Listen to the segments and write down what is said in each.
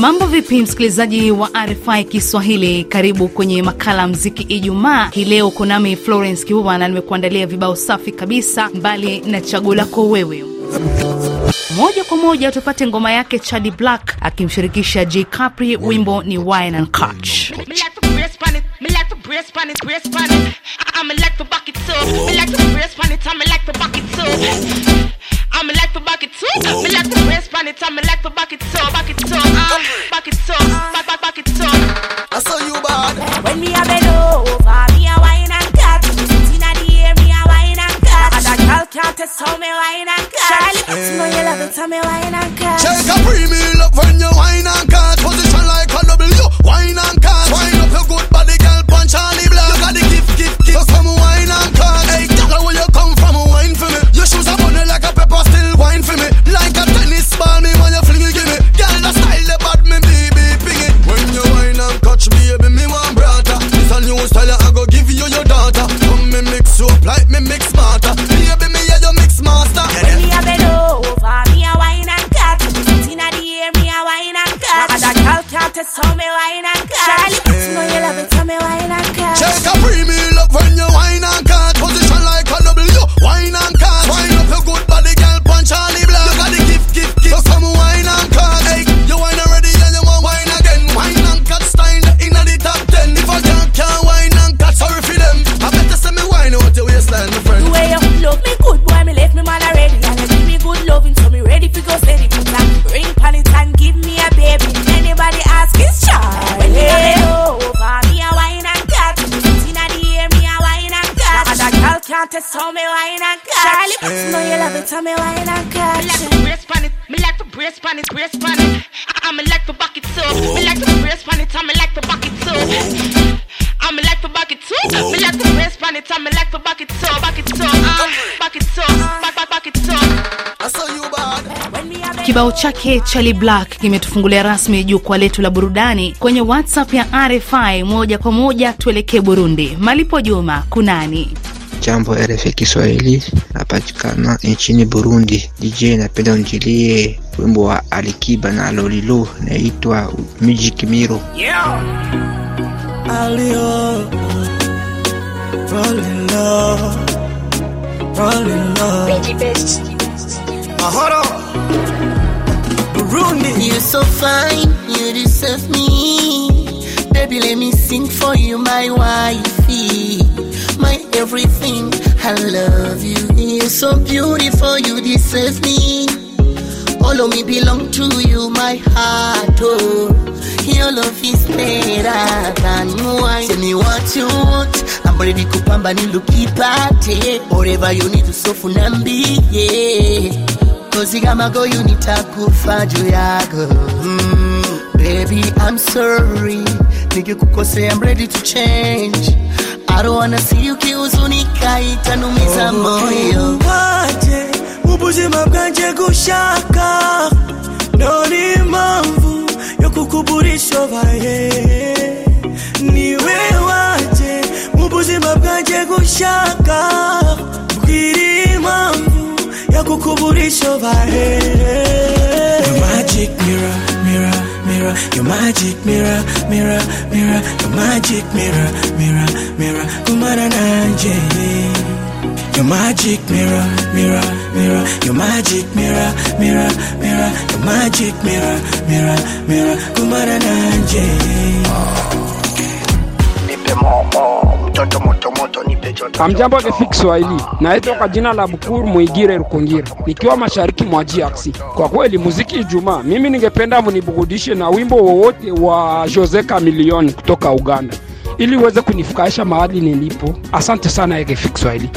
Mambo vipi, msikilizaji wa RFI Kiswahili, karibu kwenye makala mziki Ijumaa. Hii leo kunami Florence Kiuva na nimekuandalia vibao safi kabisa, mbali na chaguo lako wewe. Moja kwa moja tupate ngoma yake Chadi Black akimshirikisha J Capri, wimbo ni Wine and Catch. Me like to back it up. Like to brace pan it, I'm like to back it. Come me mix you up like me mix smarter. Know you love it, tell me wine not catch it, me like to brace pan it, brace pan it. I- like to back it up. Me like to brace pan it, I'm like to back it up. I'm like to back it up. Me like to brace pan it, I'm like to back it up, back it up, back it up, back back back it up. I Kibao chake Charlie Black kimetufungulia rasmi jukwaa letu la burudani kwenye WhatsApp ya RFI. Moja kwa moja tuelekee Burundi. Malipo Juma kunani? Jambo RFI Kiswahili, napatikana nchini Burundi. DJ, napenda unjilie wimbo wa Alikiba na Lolilo naitwa Miji Kimiro. Alio, rolling low. Mahoro, Burundi. You're so fine, you deserve me. Baby, let me sing for you, my wifey. Everything, I love you. You're so beautiful, you deserve me. All of me belong to you, my heart. Oh, your love is better than wine. Tell me what you want. I'm ready to kupamba nilukipate. Whatever you need to sofu yeah. Cause kama go you nitakufa juu yako mm, Baby I'm sorry Nikikukosea I'm ready to change I don't wanna see you kihuzunika itanumiza moyo. Waje mubuzima bwanje gushaka. Noni impamvu yo kukuburisha baye niwe waje mu buzima bwanjye gushaka. Bwiri impamvu yo kukuburisha baye magic mirror, mirror, mirror, your magic mirror, mirror, mirror, your magic mirror, mirror, mirror, kumana nanje. Your magic mirror, mirror, mirror, your magic mirror, mirror, mirror, your magic mirror, mirror, mirror, kumana nanje. nipe momo mtoto moto moto nipe joto Hamjambo RFI Kiswahili, naitwa kwa jina la Bukuru Mwigire Rukungira, nikiwa mashariki mwa DRC. Kwa kweli muziki Ijumaa, mimi ningependa mniburudishe na wimbo wowote wa Jose Chameleone kutoka Uganda, ili uweze kunifurahisha mahali nilipo. Asante sana RFI Kiswahili.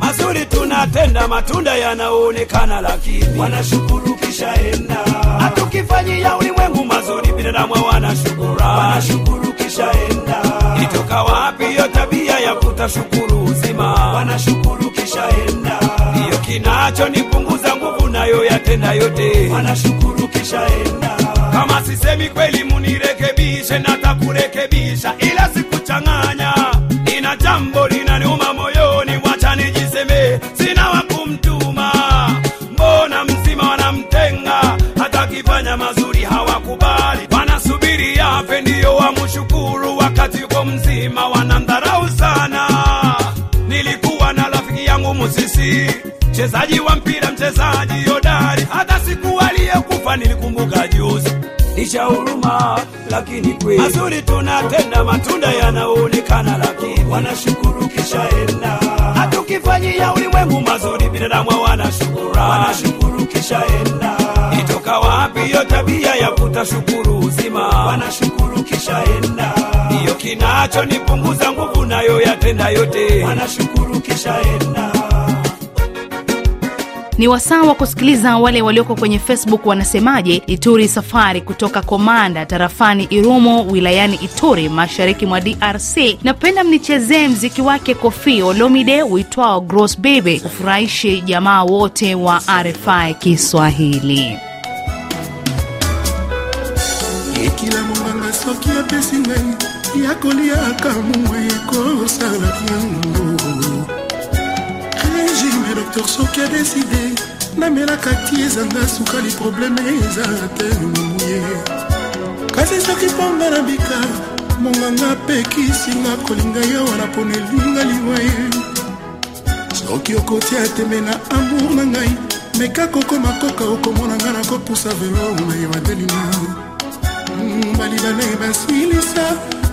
Mazuri tunatenda, matunda yanaonekana, lakini wanashukuru kisha enda. Hatukifanyia ulimwengu mazuri, binadamu wanashukuru, wanashukuru kisha enda. Ilitoka wapi hiyo tabia ya kutashukuru uzima? Wanashukuru kisha enda. Ndiyo kinachonipunguza nguvu, nayo yatenda yote, wanashukuru kisha enda. Kama sisemi kweli, munirekebishe, natakurekebisha, ila sikuchanganya. Aliyekufa nilikumbuka juzi. Nisha huruma lakini kweli mazuri tunatenda, matunda yanaonekana, lakini wanashukuru kisha enda. Hatukifanyia ulimwengu mazuri, binadamu hawana shukrani, wanashukuru kisha enda. Itoka wapi hiyo tabia ya kutashukuru uzima? Wanashukuru kisha enda. kinacho nipunguza nguvu, nayo yatenda yote, wanashukuru kisha enda. Ni wasaa wa kusikiliza wale walioko kwenye Facebook wanasemaje. Ituri Safari kutoka Komanda tarafani Irumo wilayani Ituri mashariki mwa DRC. Napenda mnichezee mziki wake Kofi Olomide uitwao Gross Baby ufurahishe jamaa wote wa RFI Kiswahili. ekila monganga soki ngai yakolia koliaka mongwe ekosalaki yango docteur soki adeside namelaka ti ezanga sukali probleme eza te momuye kasi soki mponga na bika monganga apekisinga kolinga yo wana mpona elinga liwa ye soki okotia tembe na amour na ngai meka kokoma koka okomona ngai nakopusa velo na ye madelina balibane basilisa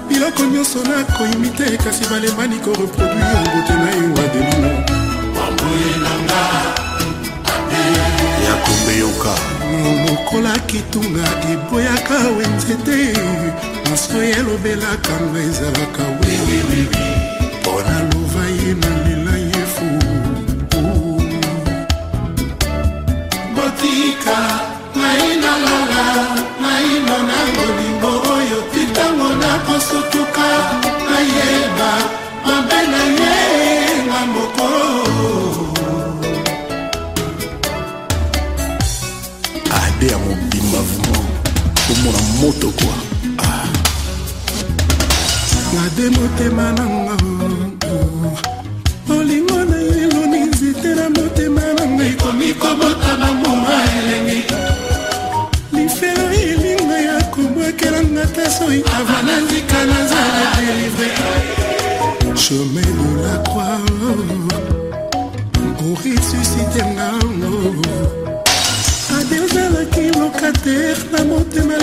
biloko nyonso nakoyimi te kasi balembani koreproduire mbote na ye wadelina ya kombeyoka mokola kitunga eboyaka wenzete moso elobelaka nga ezalaka wewewewe mpona lova ye na lela ye fu botika ngai nalala naino na bolingo oyo titango nakosutuka nayeba mabe na ye motema nanga olingo na eloni nzete na motema na ngai komi kobota bambuma elengi. Lifelo elinga ya kobwakelanga ta soi ava na nzika nazala delivre chemin de la croix oresusite ngango. Ade ozalaki lokatere na motema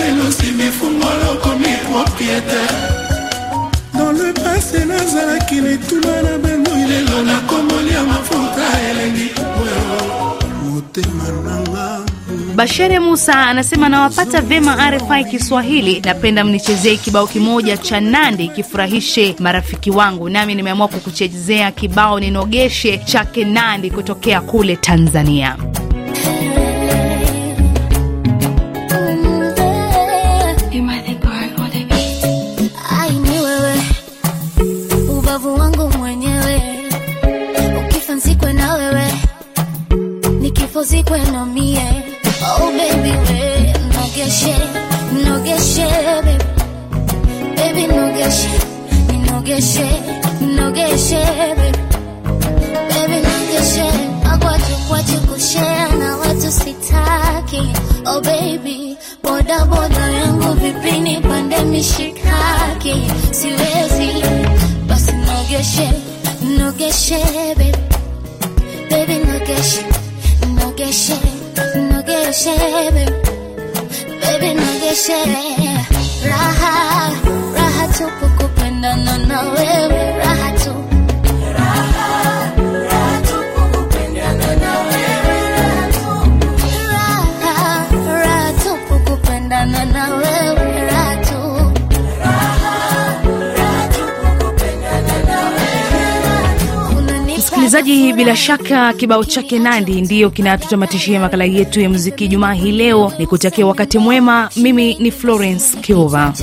nazalaki na etuma na bandoi lelo nakomolia mafuta elengi motema nanga Bashere Musa anasema nawapata vema RFI Kiswahili. Napenda mnichezee kibao kimoja cha Nandi kifurahishe marafiki wangu, nami nimeamua kukuchezea kibao ninogeshe chake Nandi kutokea kule Tanzania. Nikifo zikwe na mie. Oh baby we nogeshe nogeshe baby baby nogeshe nogeshe nogeshe baby baby nogeshe Akwatu kwachu kushare na watu sitaki. Oh baby boda boda yangu vipini pande mishikaki siwezi basi nogeshe nogeshe baby baby nogeshe baby nogeshe raha raha tupu kupendana na wewe. Raha Msikilizaji, bila shaka kibao chake Nandi ndiyo kinatutamatishia makala yetu ya muziki Jumaa hii leo. Ni kutakia wakati mwema. Mimi ni Florence Kiova.